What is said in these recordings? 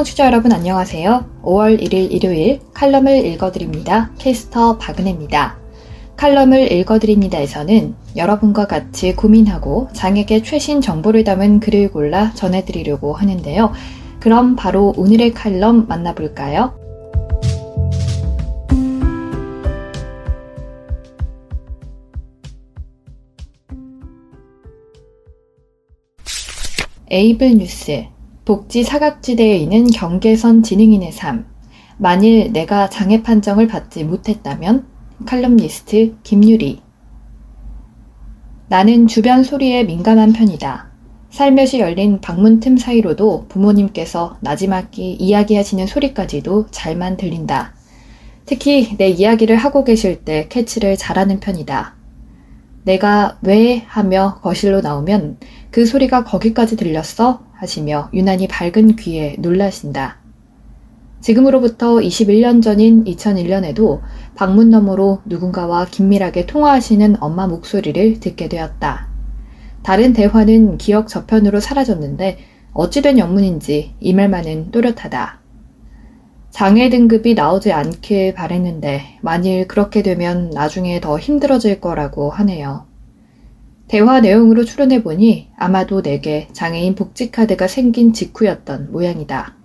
청취자 여러분 안녕하세요. 5월 1일 일요일 칼럼을 읽어드립니다. 캐스터 박은혜입니다. 칼럼을 읽어드립니다에서는 여러분과 같이 고민하고 장에게 최신 정보를 담은 글을 골라 전해드리려고 하는데요. 그럼 바로 오늘의 칼럼 만나볼까요? 에이블 뉴스 복지 사각지대에 있는 경계선 지능인의 삶. 만일 내가 장애 판정을 받지 못했다면 칼럼니스트 김유리. 나는 주변 소리에 민감한 편이다. 살며시 열린 방문 틈 사이로도 부모님께서 나지막히 이야기하시는 소리까지도 잘만 들린다. 특히 내 이야기를 하고 계실 때 캐치를 잘하는 편이다. 내가 왜 하며 거실로 나오면 그 소리가 거기까지 들렸어? 하시며 유난히 밝은 귀에 놀라신다. 지금으로부터 21년 전인 2001년에도 방문 너머로 누군가와 긴밀하게 통화하시는 엄마 목소리를 듣게 되었다. 다른 대화는 기억 저편으로 사라졌는데 어찌된 영문인지 이 말만은 또렷하다. 장애 등급이 나오지 않길 바랬는데 만일 그렇게 되면 나중에 더 힘들어질 거라고 하네요. 대화 내용으로 추론해 보니 아마도 내게 장애인 복지 카드가 생긴 직후였던 모양이다.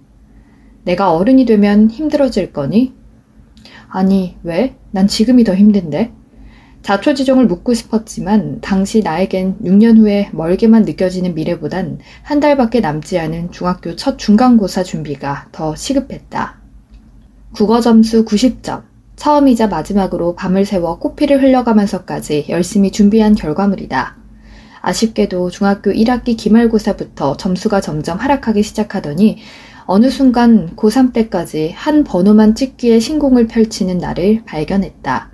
내가 어른이 되면 힘들어질 거니? 아니, 왜? 난 지금이 더 힘든데? 자초지종을 묻고 싶었지만 당시 나에겐 6년 후에 멀게만 느껴지는 미래보단 한 달밖에 남지 않은 중학교 첫 중간고사 준비가 더 시급했다. 국어 점수 90점. 처음이자 마지막으로 밤을 새워 코피를 흘려가면서까지 열심히 준비한 결과물이다. 아쉽게도 중학교 1학기 기말고사부터 점수가 점점 하락하기 시작하더니 어느 순간 고3 때까지 한 번호만 찍기에 신공을 펼치는 나를 발견했다.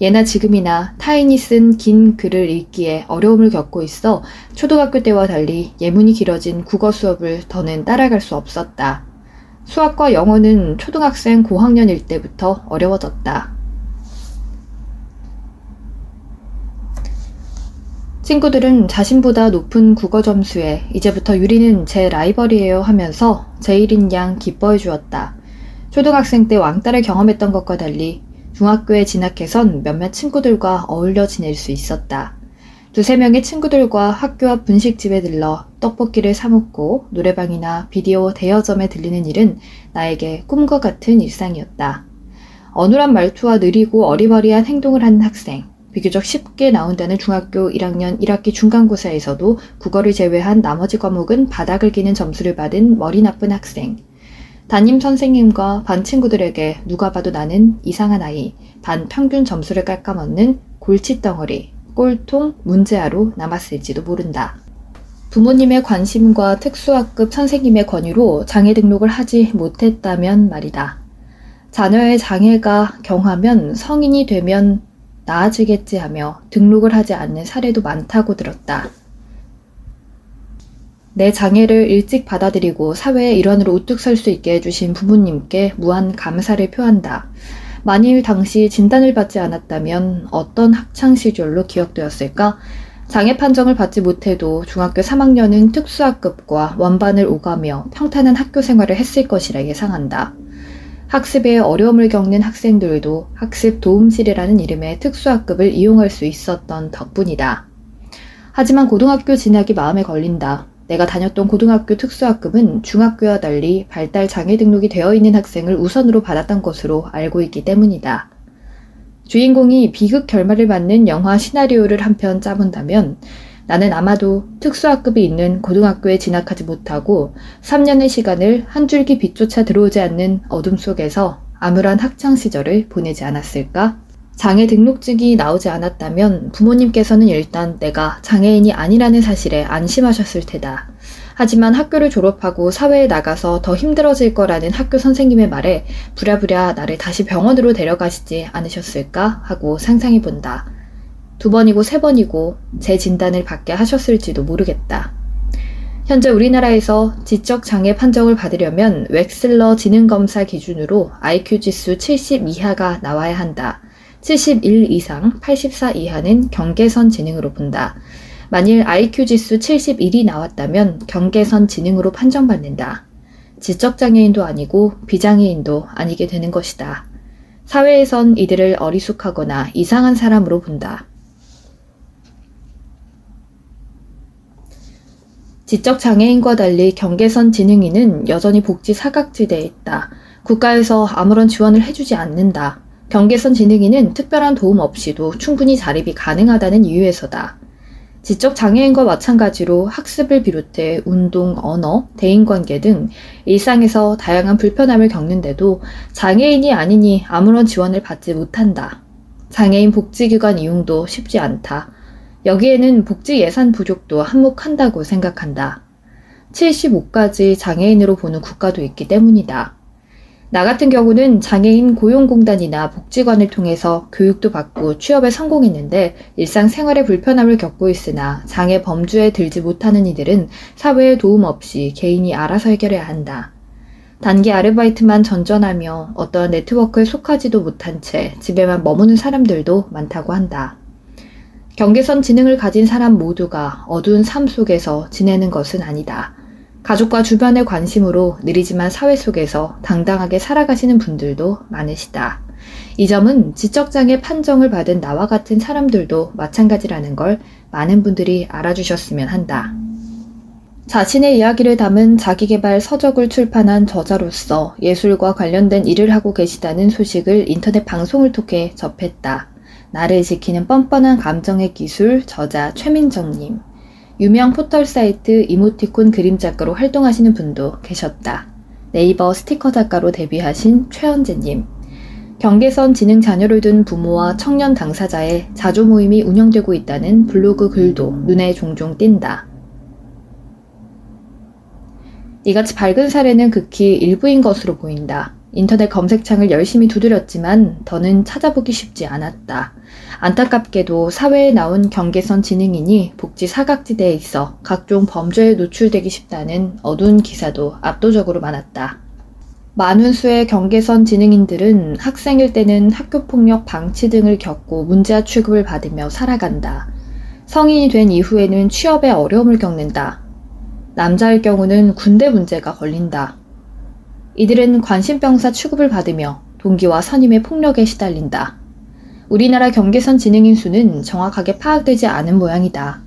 예나 지금이나 타인이 쓴 긴 글을 읽기에 어려움을 겪고 있어 초등학교 때와 달리 예문이 길어진 국어 수업을 더는 따라갈 수 없었다. 수학과 영어는 초등학생 고학년일 때부터 어려워졌다. 친구들은 자신보다 높은 국어 점수에 이제부터 유리는 제 라이벌이에요 하면서 제일인 양 기뻐해 주었다. 초등학생 때 왕따를 경험했던 것과 달리 중학교에 진학해선 몇몇 친구들과 어울려 지낼 수 있었다. 두세 명의 친구들과 학교 앞 분식집에 들러 떡볶이를 사먹고 노래방이나 비디오 대여점에 들리는 일은 나에게 꿈과 같은 일상이었다. 어눌한 말투와 느리고 어리버리한 행동을 하는 학생, 비교적 쉽게 나온다는 중학교 1학년 1학기 중간고사에서도 국어를 제외한 나머지 과목은 바닥을 기는 점수를 받은 머리 나쁜 학생, 담임 선생님과 반 친구들에게 누가 봐도 나는 이상한 아이, 반 평균 점수를 깎아먹는 골칫덩어리, 꼴통 문제아로 남았을지도 모른다. 부모님의 관심과 특수학급 선생님의 권유로 장애 등록을 하지 못했다면 말이다. 자녀의 장애가 경하면 성인이 되면 나아지겠지 하며 등록을 하지 않는 사례도 많다고 들었다. 내 장애를 일찍 받아들이고 사회의 일원으로 우뚝 설 수 있게 해주신 부모님께 무한 감사를 표한다. 만일 당시 진단을 받지 않았다면 어떤 학창 시절로 기억되었을까? 장애 판정을 받지 못해도 중학교 3학년은 특수학급과 원반을 오가며 평탄한 학교 생활을 했을 것이라 예상한다. 학습에 어려움을 겪는 학생들도 학습 도움실이라는 이름의 특수학급을 이용할 수 있었던 덕분이다. 하지만 고등학교 진학이 마음에 걸린다. 내가 다녔던 고등학교 특수학급은 중학교와 달리 발달 장애 등록이 되어 있는 학생을 우선으로 받았던 것으로 알고 있기 때문이다. 주인공이 비극 결말을 맞는 영화 시나리오를 한 편 짜본다면 나는 아마도 특수학급이 있는 고등학교에 진학하지 못하고 3년의 시간을 한 줄기 빛조차 들어오지 않는 어둠 속에서 암울한 학창 시절을 보내지 않았을까? 장애 등록증이 나오지 않았다면 부모님께서는 일단 내가 장애인이 아니라는 사실에 안심하셨을 테다. 하지만 학교를 졸업하고 사회에 나가서 더 힘들어질 거라는 학교 선생님의 말에 부랴부랴 나를 다시 병원으로 데려가시지 않으셨을까 하고 상상해 본다. 두 번이고 세 번이고 제 진단을 받게 하셨을지도 모르겠다. 현재 우리나라에서 지적 장애 판정을 받으려면 웩슬러 지능검사 기준으로 IQ 지수 70 이하가 나와야 한다. 71 이상, 84 이하는 경계선 지능으로 본다. 만일 IQ 지수 71이 나왔다면 경계선 지능으로 판정받는다. 지적장애인도 아니고 비장애인도 아니게 되는 것이다. 사회에선 이들을 어리숙하거나 이상한 사람으로 본다. 지적장애인과 달리 경계선 지능인은 여전히 복지 사각지대에 있다. 국가에서 아무런 지원을 해주지 않는다. 경계선 지능인은 특별한 도움 없이도 충분히 자립이 가능하다는 이유에서다. 지적 장애인과 마찬가지로 학습을 비롯해 운동, 언어, 대인관계 등 일상에서 다양한 불편함을 겪는데도 장애인이 아니니 아무런 지원을 받지 못한다. 장애인 복지기관 이용도 쉽지 않다. 여기에는 복지 예산 부족도 한몫한다고 생각한다. 75까지 장애인으로 보는 국가도 있기 때문이다. 나 같은 경우는 장애인 고용공단이나 복지관을 통해서 교육도 받고 취업에 성공했는데 일상생활에 불편함을 겪고 있으나 장애 범주에 들지 못하는 이들은 사회의 도움 없이 개인이 알아서 해결해야 한다. 단기 아르바이트만 전전하며 어떠한 네트워크에 속하지도 못한 채 집에만 머무는 사람들도 많다고 한다. 경계선 지능을 가진 사람 모두가 어두운 삶 속에서 지내는 것은 아니다. 가족과 주변의 관심으로 느리지만 사회 속에서 당당하게 살아가시는 분들도 많으시다. 이 점은 지적장애 판정을 받은 나와 같은 사람들도 마찬가지라는 걸 많은 분들이 알아주셨으면 한다. 자신의 이야기를 담은 자기개발 서적을 출판한 저자로서 예술과 관련된 일을 하고 계시다는 소식을 인터넷 방송을 통해 접했다. 나를 지키는 뻔뻔한 감정의 기술 저자 최민정님. 유명 포털 사이트 이모티콘 그림 작가로 활동하시는 분도 계셨다. 네이버 스티커 작가로 데뷔하신 최현재님. 경계선 지능 자녀를 둔 부모와 청년 당사자의 자조 모임이 운영되고 있다는 블로그 글도 눈에 종종 띈다. 이같이 밝은 사례는 극히 일부인 것으로 보인다. 인터넷 검색창을 열심히 두드렸지만 더는 찾아보기 쉽지 않았다. 안타깝게도 사회에 나온 경계선 지능인이 복지 사각지대에 있어 각종 범죄에 노출되기 쉽다는 어두운 기사도 압도적으로 많았다. 많은 수의 경계선 지능인들은 학생일 때는 학교폭력 방치 등을 겪고 문제아 취급을 받으며 살아간다. 성인이 된 이후에는 취업에 어려움을 겪는다. 남자일 경우는 군대 문제가 걸린다. 이들은 관심병사 취급을 받으며 동기와 선임의 폭력에 시달린다. 우리나라 경계선 지능인 수는 정확하게 파악되지 않은 모양이다.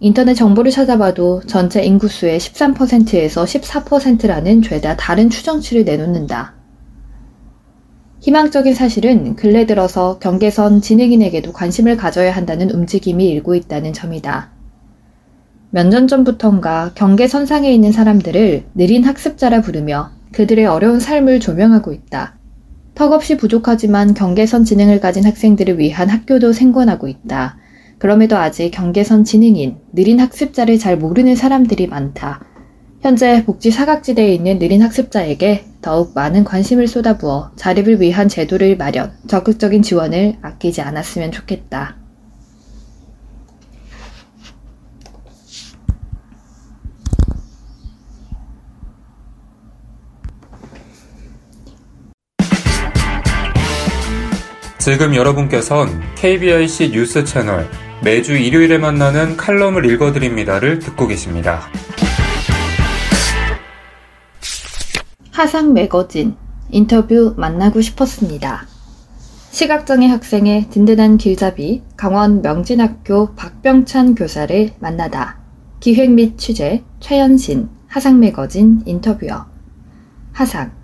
인터넷 정보를 찾아봐도 전체 인구수의 13%에서 14%라는 죄다 다른 추정치를 내놓는다. 희망적인 사실은 근래 들어서 경계선 지능인에게도 관심을 가져야 한다는 움직임이 일고 있다는 점이다. 몇 년 전부턴가 경계선상에 있는 사람들을 느린 학습자라 부르며 그들의 어려운 삶을 조명하고 있다. 턱없이 부족하지만 경계선 지능을 가진 학생들을 위한 학교도 생권하고 있다. 그럼에도 아직 경계선 지능인, 느린 학습자를 잘 모르는 사람들이 많다. 현재 복지 사각지대에 있는 느린 학습자에게 더욱 많은 관심을 쏟아부어 자립을 위한 제도를 마련, 적극적인 지원을 아끼지 않았으면 좋겠다. 지금 여러분께선 KBIC 뉴스 채널 매주 일요일에 만나는 칼럼을 읽어드립니다를 듣고 계십니다. 하상 매거진 인터뷰 만나고 싶었습니다. 시각장애 학생의 든든한 길잡이 강원 명진학교 박병찬 교사를 만나다. 기획 및 취재 최연신 하상 매거진 인터뷰어 하상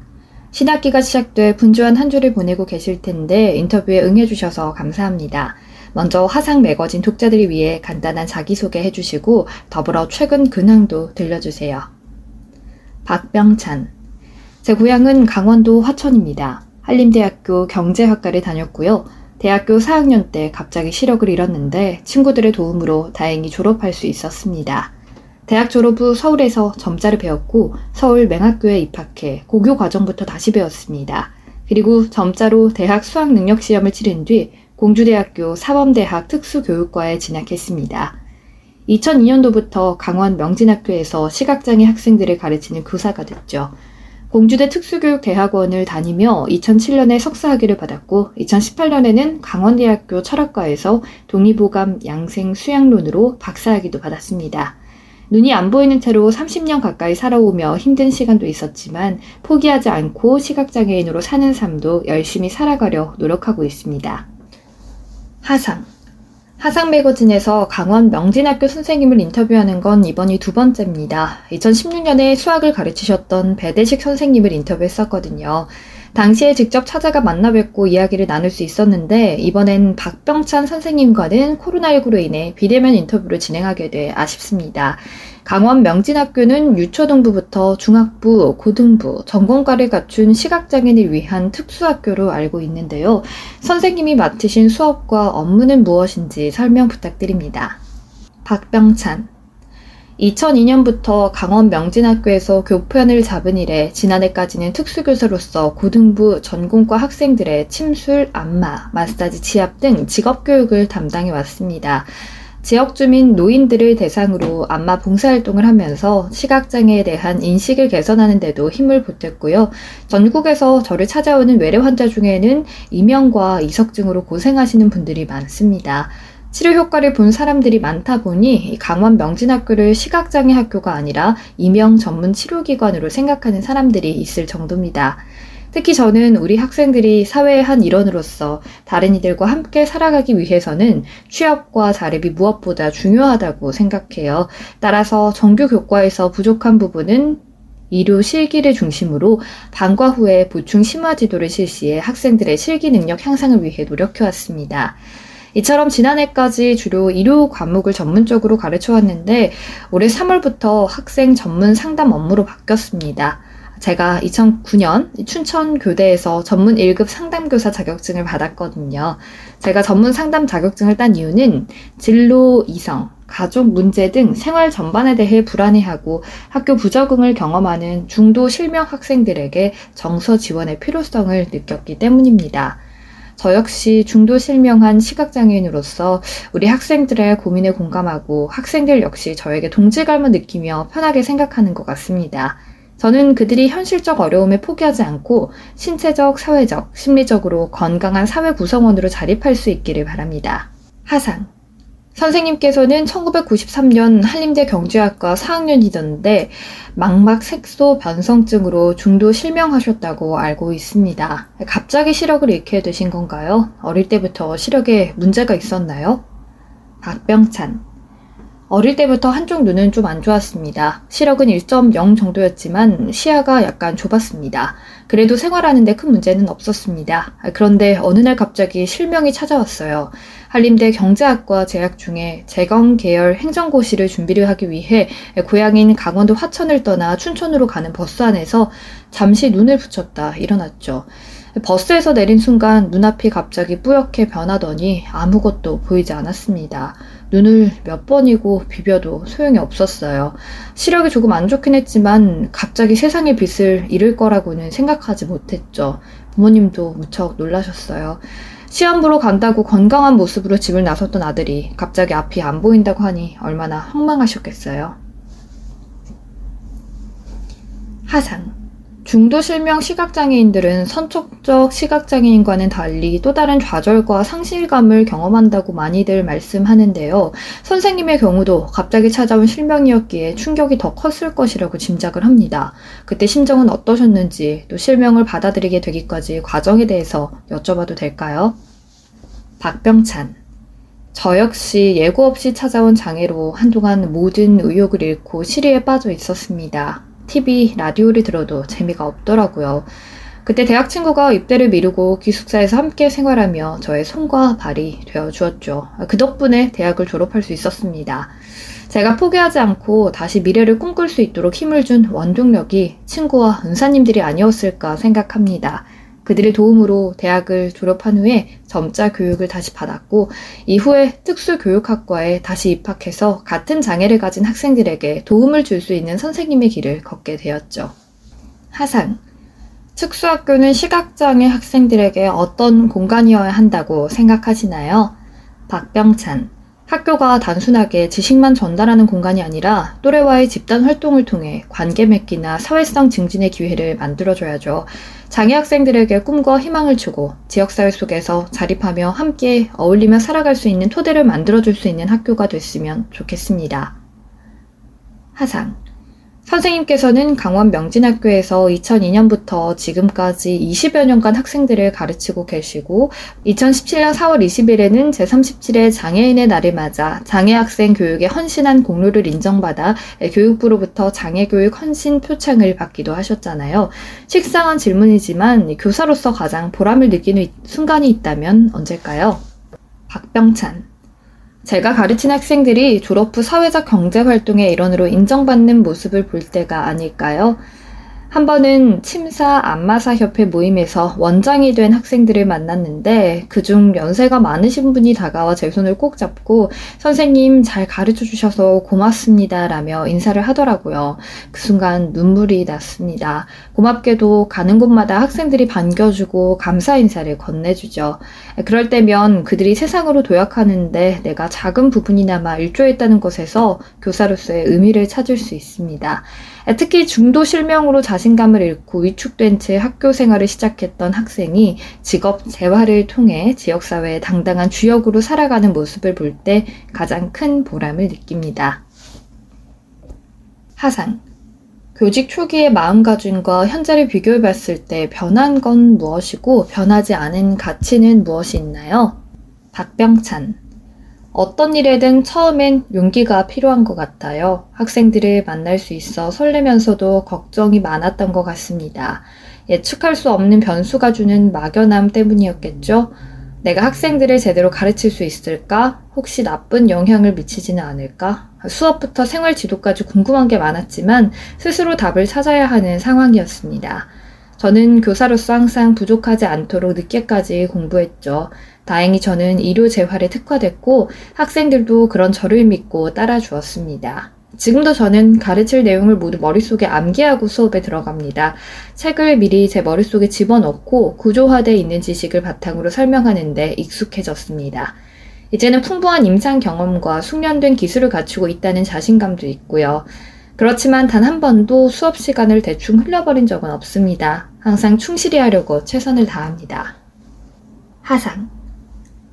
신학기가 시작돼 분주한 한 주를 보내고 계실 텐데 인터뷰에 응해주셔서 감사합니다. 먼저 화상 매거진 독자들을 위해 간단한 자기소개 해주시고 더불어 최근 근황도 들려주세요. 박병찬. 제 고향은 강원도 화천입니다. 한림대학교 경제학과를 다녔고요. 대학교 4학년 때 갑자기 시력을 잃었는데 친구들의 도움으로 다행히 졸업할 수 있었습니다. 대학 졸업 후 서울에서 점자를 배웠고 서울 맹학교에 입학해 고교 과정부터 다시 배웠습니다. 그리고 점자로 대학 수학 능력 시험을 치른 뒤 공주대학교 사범대학 특수교육과에 진학했습니다. 2002년도부터 강원 명진학교에서 시각장애 학생들을 가르치는 교사가 됐죠. 공주대 특수교육대학원을 다니며 2007년에 석사학위를 받았고 2018년에는 강원대학교 철학과에서 독립보감 양생 수양론으로 박사학위도 받았습니다. 눈이 안 보이는 채로 30년 가까이 살아오며 힘든 시간도 있었지만 포기하지 않고 시각장애인으로 사는 삶도 열심히 살아가려 노력하고 있습니다. 하상. 하상 매거진에서 강원 명진학교 선생님을 인터뷰하는 건 이번이 두 번째입니다. 2016년에 수학을 가르치셨던 배대식 선생님을 인터뷰했었거든요. 당시에 직접 찾아가 만나 뵙고 이야기를 나눌 수 있었는데 이번엔 박병찬 선생님과는 코로나19로 인해 비대면 인터뷰를 진행하게 돼 아쉽습니다. 강원 명진학교는 유초등부부터 중학부, 고등부, 전공과를 갖춘 시각장애인을 위한 특수학교로 알고 있는데요. 선생님이 맡으신 수업과 업무는 무엇인지 설명 부탁드립니다. 박병찬 2002년부터 강원 명진학교에서 교편을 잡은 이래 지난해까지는 특수교사로서 고등부 전공과 학생들의 침술, 안마, 마사지, 지압 등 직업교육을 담당해 왔습니다. 지역 주민 노인들을 대상으로 안마 봉사활동을 하면서 시각장애에 대한 인식을 개선하는 데도 힘을 보탰고요. 전국에서 저를 찾아오는 외래 환자 중에는 이명과 이석증으로 고생하시는 분들이 많습니다. 치료 효과를 본 사람들이 많다 보니 강원 명진학교를 시각장애 학교가 아니라 이명 전문 치료기관으로 생각하는 사람들이 있을 정도입니다. 특히 저는 우리 학생들이 사회의 한 일원으로서 다른 이들과 함께 살아가기 위해서는 취업과 자립이 무엇보다 중요하다고 생각해요. 따라서 정규 교과에서 부족한 부분은 이루 실기를 중심으로 방과 후에 보충 심화 지도를 실시해 학생들의 실기 능력 향상을 위해 노력해왔습니다. 이처럼 지난해까지 주로 일요 과목을 전문적으로 가르쳐 왔는데 올해 3월부터 학생 전문 상담 업무로 바뀌었습니다. 제가 2009년 춘천교대에서 전문 1급 상담교사 자격증을 받았거든요. 제가 전문 상담 자격증을 딴 이유는 진로 이성, 가족 문제 등 생활 전반에 대해 불안해하고 학교 부적응을 경험하는 중도 실명 학생들에게 정서 지원의 필요성을 느꼈기 때문입니다. 저 역시 중도 실명한 시각장애인으로서 우리 학생들의 고민에 공감하고 학생들 역시 저에게 동질감을 느끼며 편하게 생각하는 것 같습니다. 저는 그들이 현실적 어려움에 포기하지 않고 신체적, 사회적, 심리적으로 건강한 사회 구성원으로 자립할 수 있기를 바랍니다. 하상. 선생님께서는 1993년 한림대 경제학과 4학년이던데 망막 색소 변성증으로 중도 실명하셨다고 알고 있습니다. 갑자기 시력을 잃게 되신 건가요? 어릴 때부터 시력에 문제가 있었나요? 박병찬 어릴 때부터 한쪽 눈은 좀 안 좋았습니다. 시력은 1.0 정도였지만 시야가 약간 좁았습니다. 그래도 생활하는데 큰 문제는 없었습니다. 그런데 어느 날 갑자기 실명이 찾아왔어요. 한림대 경제학과 재학 중에 재경 계열 행정고시를 준비를 하기 위해 고향인 강원도 화천을 떠나 춘천으로 가는 버스 안에서 잠시 눈을 붙였다 일어났죠. 버스에서 내린 순간 눈앞이 갑자기 뿌옇게 변하더니 아무것도 보이지 않았습니다. 눈을 몇 번이고 비벼도 소용이 없었어요. 시력이 조금 안 좋긴 했지만 갑자기 세상의 빛을 잃을 거라고는 생각하지 못했죠. 부모님도 무척 놀라셨어요. 시험 보러 간다고 건강한 모습으로 집을 나섰던 아들이 갑자기 앞이 안 보인다고 하니 얼마나 황망하셨겠어요. 하상. 중도 실명 시각장애인들은 선척적 시각장애인과는 달리 또 다른 좌절과 상실감을 경험한다고 많이들 말씀하는데요. 선생님의 경우도 갑자기 찾아온 실명이었기에 충격이 더 컸을 것이라고 짐작을 합니다. 그때 심정은 어떠셨는지 또 실명을 받아들이게 되기까지 과정에 대해서 여쭤봐도 될까요? 박병찬 저 역시 예고 없이 찾아온 장애로 한동안 모든 의욕을 잃고 시리에 빠져 있었습니다. TV, 라디오를 들어도 재미가 없더라고요. 그때 대학 친구가 입대를 미루고 기숙사에서 함께 생활하며 저의 손과 발이 되어 주었죠. 그 덕분에 대학을 졸업할 수 있었습니다. 제가 포기하지 않고 다시 미래를 꿈꿀 수 있도록 힘을 준 원동력이 친구와 은사님들이 아니었을까 생각합니다. 그들의 도움으로 대학을 졸업한 후에 점자 교육을 다시 받았고 이후에 특수교육학과에 다시 입학해서 같은 장애를 가진 학생들에게 도움을 줄 수 있는 선생님의 길을 걷게 되었죠. 하상. 특수학교는 시각장애 학생들에게 어떤 공간이어야 한다고 생각하시나요? 박병찬. 학교가 단순하게 지식만 전달하는 공간이 아니라 또래와의 집단 활동을 통해 관계 맺기나 사회성 증진의 기회를 만들어줘야죠. 장애 학생들에게 꿈과 희망을 주고 지역사회 속에서 자립하며 함께 어울리며 살아갈 수 있는 토대를 만들어줄 수 있는 학교가 됐으면 좋겠습니다. 하상. 선생님께서는 강원 명진학교에서 2002년부터 지금까지 20여 년간 학생들을 가르치고 계시고 2017년 4월 20일에는 제37회 장애인의 날을 맞아 장애학생 교육에 헌신한 공로를 인정받아 교육부로부터 장애교육 헌신 표창을 받기도 하셨잖아요. 식상한 질문이지만 교사로서 가장 보람을 느끼는 순간이 있다면 언제일까요? 박병찬 제가 가르친 학생들이 졸업 후 사회적 경제 활동의 일원으로 인정받는 모습을 볼 때가 아닐까요? 한 번은 침사 안마사 협회 모임에서 원장이 된 학생들을 만났는데 그중 연세가 많으신 분이 다가와 제 손을 꼭 잡고 선생님 잘 가르쳐 주셔서 고맙습니다 라며 인사를 하더라고요. 그 순간 눈물이 났습니다. 고맙게도 가는 곳마다 학생들이 반겨주고 감사 인사를 건네주죠. 그럴 때면 그들이 세상으로 도약하는데 내가 작은 부분이나마 일조했다는 것에서 교사로서의 의미를 찾을 수 있습니다. 특히 중도 실명으로 자신감을 잃고 위축된 채 학교 생활을 시작했던 학생이 직업 재활을 통해 지역사회의 당당한 주역으로 살아가는 모습을 볼 때 가장 큰 보람을 느낍니다. 하상. 교직 초기의 마음가짐과 현재를 비교해 봤을 때 변한 건 무엇이고 변하지 않은 가치는 무엇이 있나요? 박병찬. 어떤 일에든 처음엔 용기가 필요한 것 같아요. 학생들을 만날 수 있어 설레면서도 걱정이 많았던 것 같습니다. 예측할 수 없는 변수가 주는 막연함 때문이었겠죠? 내가 학생들을 제대로 가르칠 수 있을까? 혹시 나쁜 영향을 미치지는 않을까? 수업부터 생활 지도까지 궁금한 게 많았지만 스스로 답을 찾아야 하는 상황이었습니다. 저는 교사로서 항상 부족하지 않도록 늦게까지 공부했죠. 다행히 저는 의료 재활에 특화됐고 학생들도 그런 저를 믿고 따라 주었습니다. 지금도 저는 가르칠 내용을 모두 머릿속에 암기하고 수업에 들어갑니다. 책을 미리 제 머릿속에 집어넣고 구조화되어 있는 지식을 바탕으로 설명하는데 익숙해졌습니다. 이제는 풍부한 임상 경험과 숙련된 기술을 갖추고 있다는 자신감도 있고요. 그렇지만 단 한 번도 수업 시간을 대충 흘려버린 적은 없습니다. 항상 충실히 하려고 최선을 다합니다. 하상.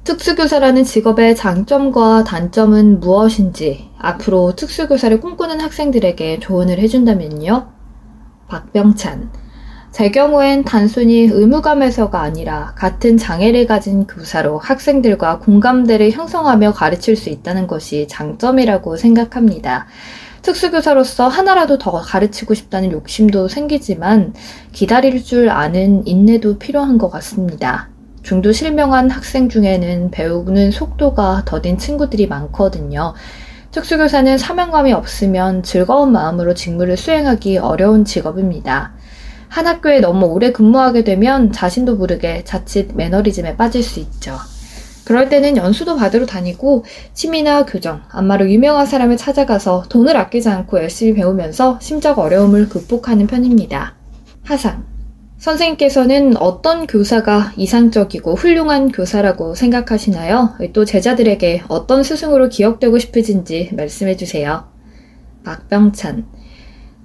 특수교사라는 직업의 장점과 단점은 무엇인지 앞으로 특수교사를 꿈꾸는 학생들에게 조언을 해준다면요? 박병찬. 제 경우엔 단순히 의무감에서가 아니라 같은 장애를 가진 교사로 학생들과 공감대를 형성하며 가르칠 수 있다는 것이 장점이라고 생각합니다. 특수교사로서 하나라도 더 가르치고 싶다는 욕심도 생기지만 기다릴 줄 아는 인내도 필요한 것 같습니다. 중도 실명한 학생 중에는 배우는 속도가 더딘 친구들이 많거든요. 특수교사는 사명감이 없으면 즐거운 마음으로 직무를 수행하기 어려운 직업입니다. 한 학교에 너무 오래 근무하게 되면 자신도 모르게 자칫 매너리즘에 빠질 수 있죠. 그럴 때는 연수도 받으러 다니고 취미나 교정, 안마로 유명한 사람을 찾아가서 돈을 아끼지 않고 열심히 배우면서 심적 어려움을 극복하는 편입니다. 하상. 선생님께서는 어떤 교사가 이상적이고 훌륭한 교사라고 생각하시나요? 또 제자들에게 어떤 스승으로 기억되고 싶으신지 말씀해 주세요. 박병찬.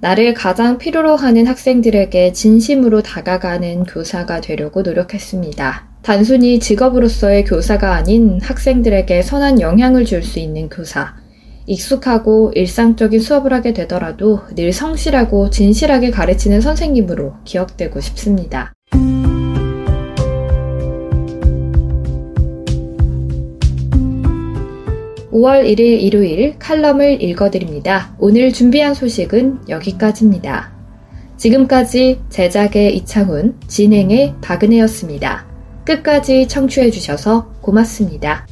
나를 가장 필요로 하는 학생들에게 진심으로 다가가는 교사가 되려고 노력했습니다. 단순히 직업으로서의 교사가 아닌 학생들에게 선한 영향을 줄 수 있는 교사. 익숙하고 일상적인 수업을 하게 되더라도 늘 성실하고 진실하게 가르치는 선생님으로 기억되고 싶습니다. (5월 1일) 일요일 칼럼을 읽어드립니다. 오늘 준비한 소식은 여기까지입니다. 지금까지 제작의 이창훈, 진행의 박은혜였습니다. 끝까지 청취해주셔서 고맙습니다.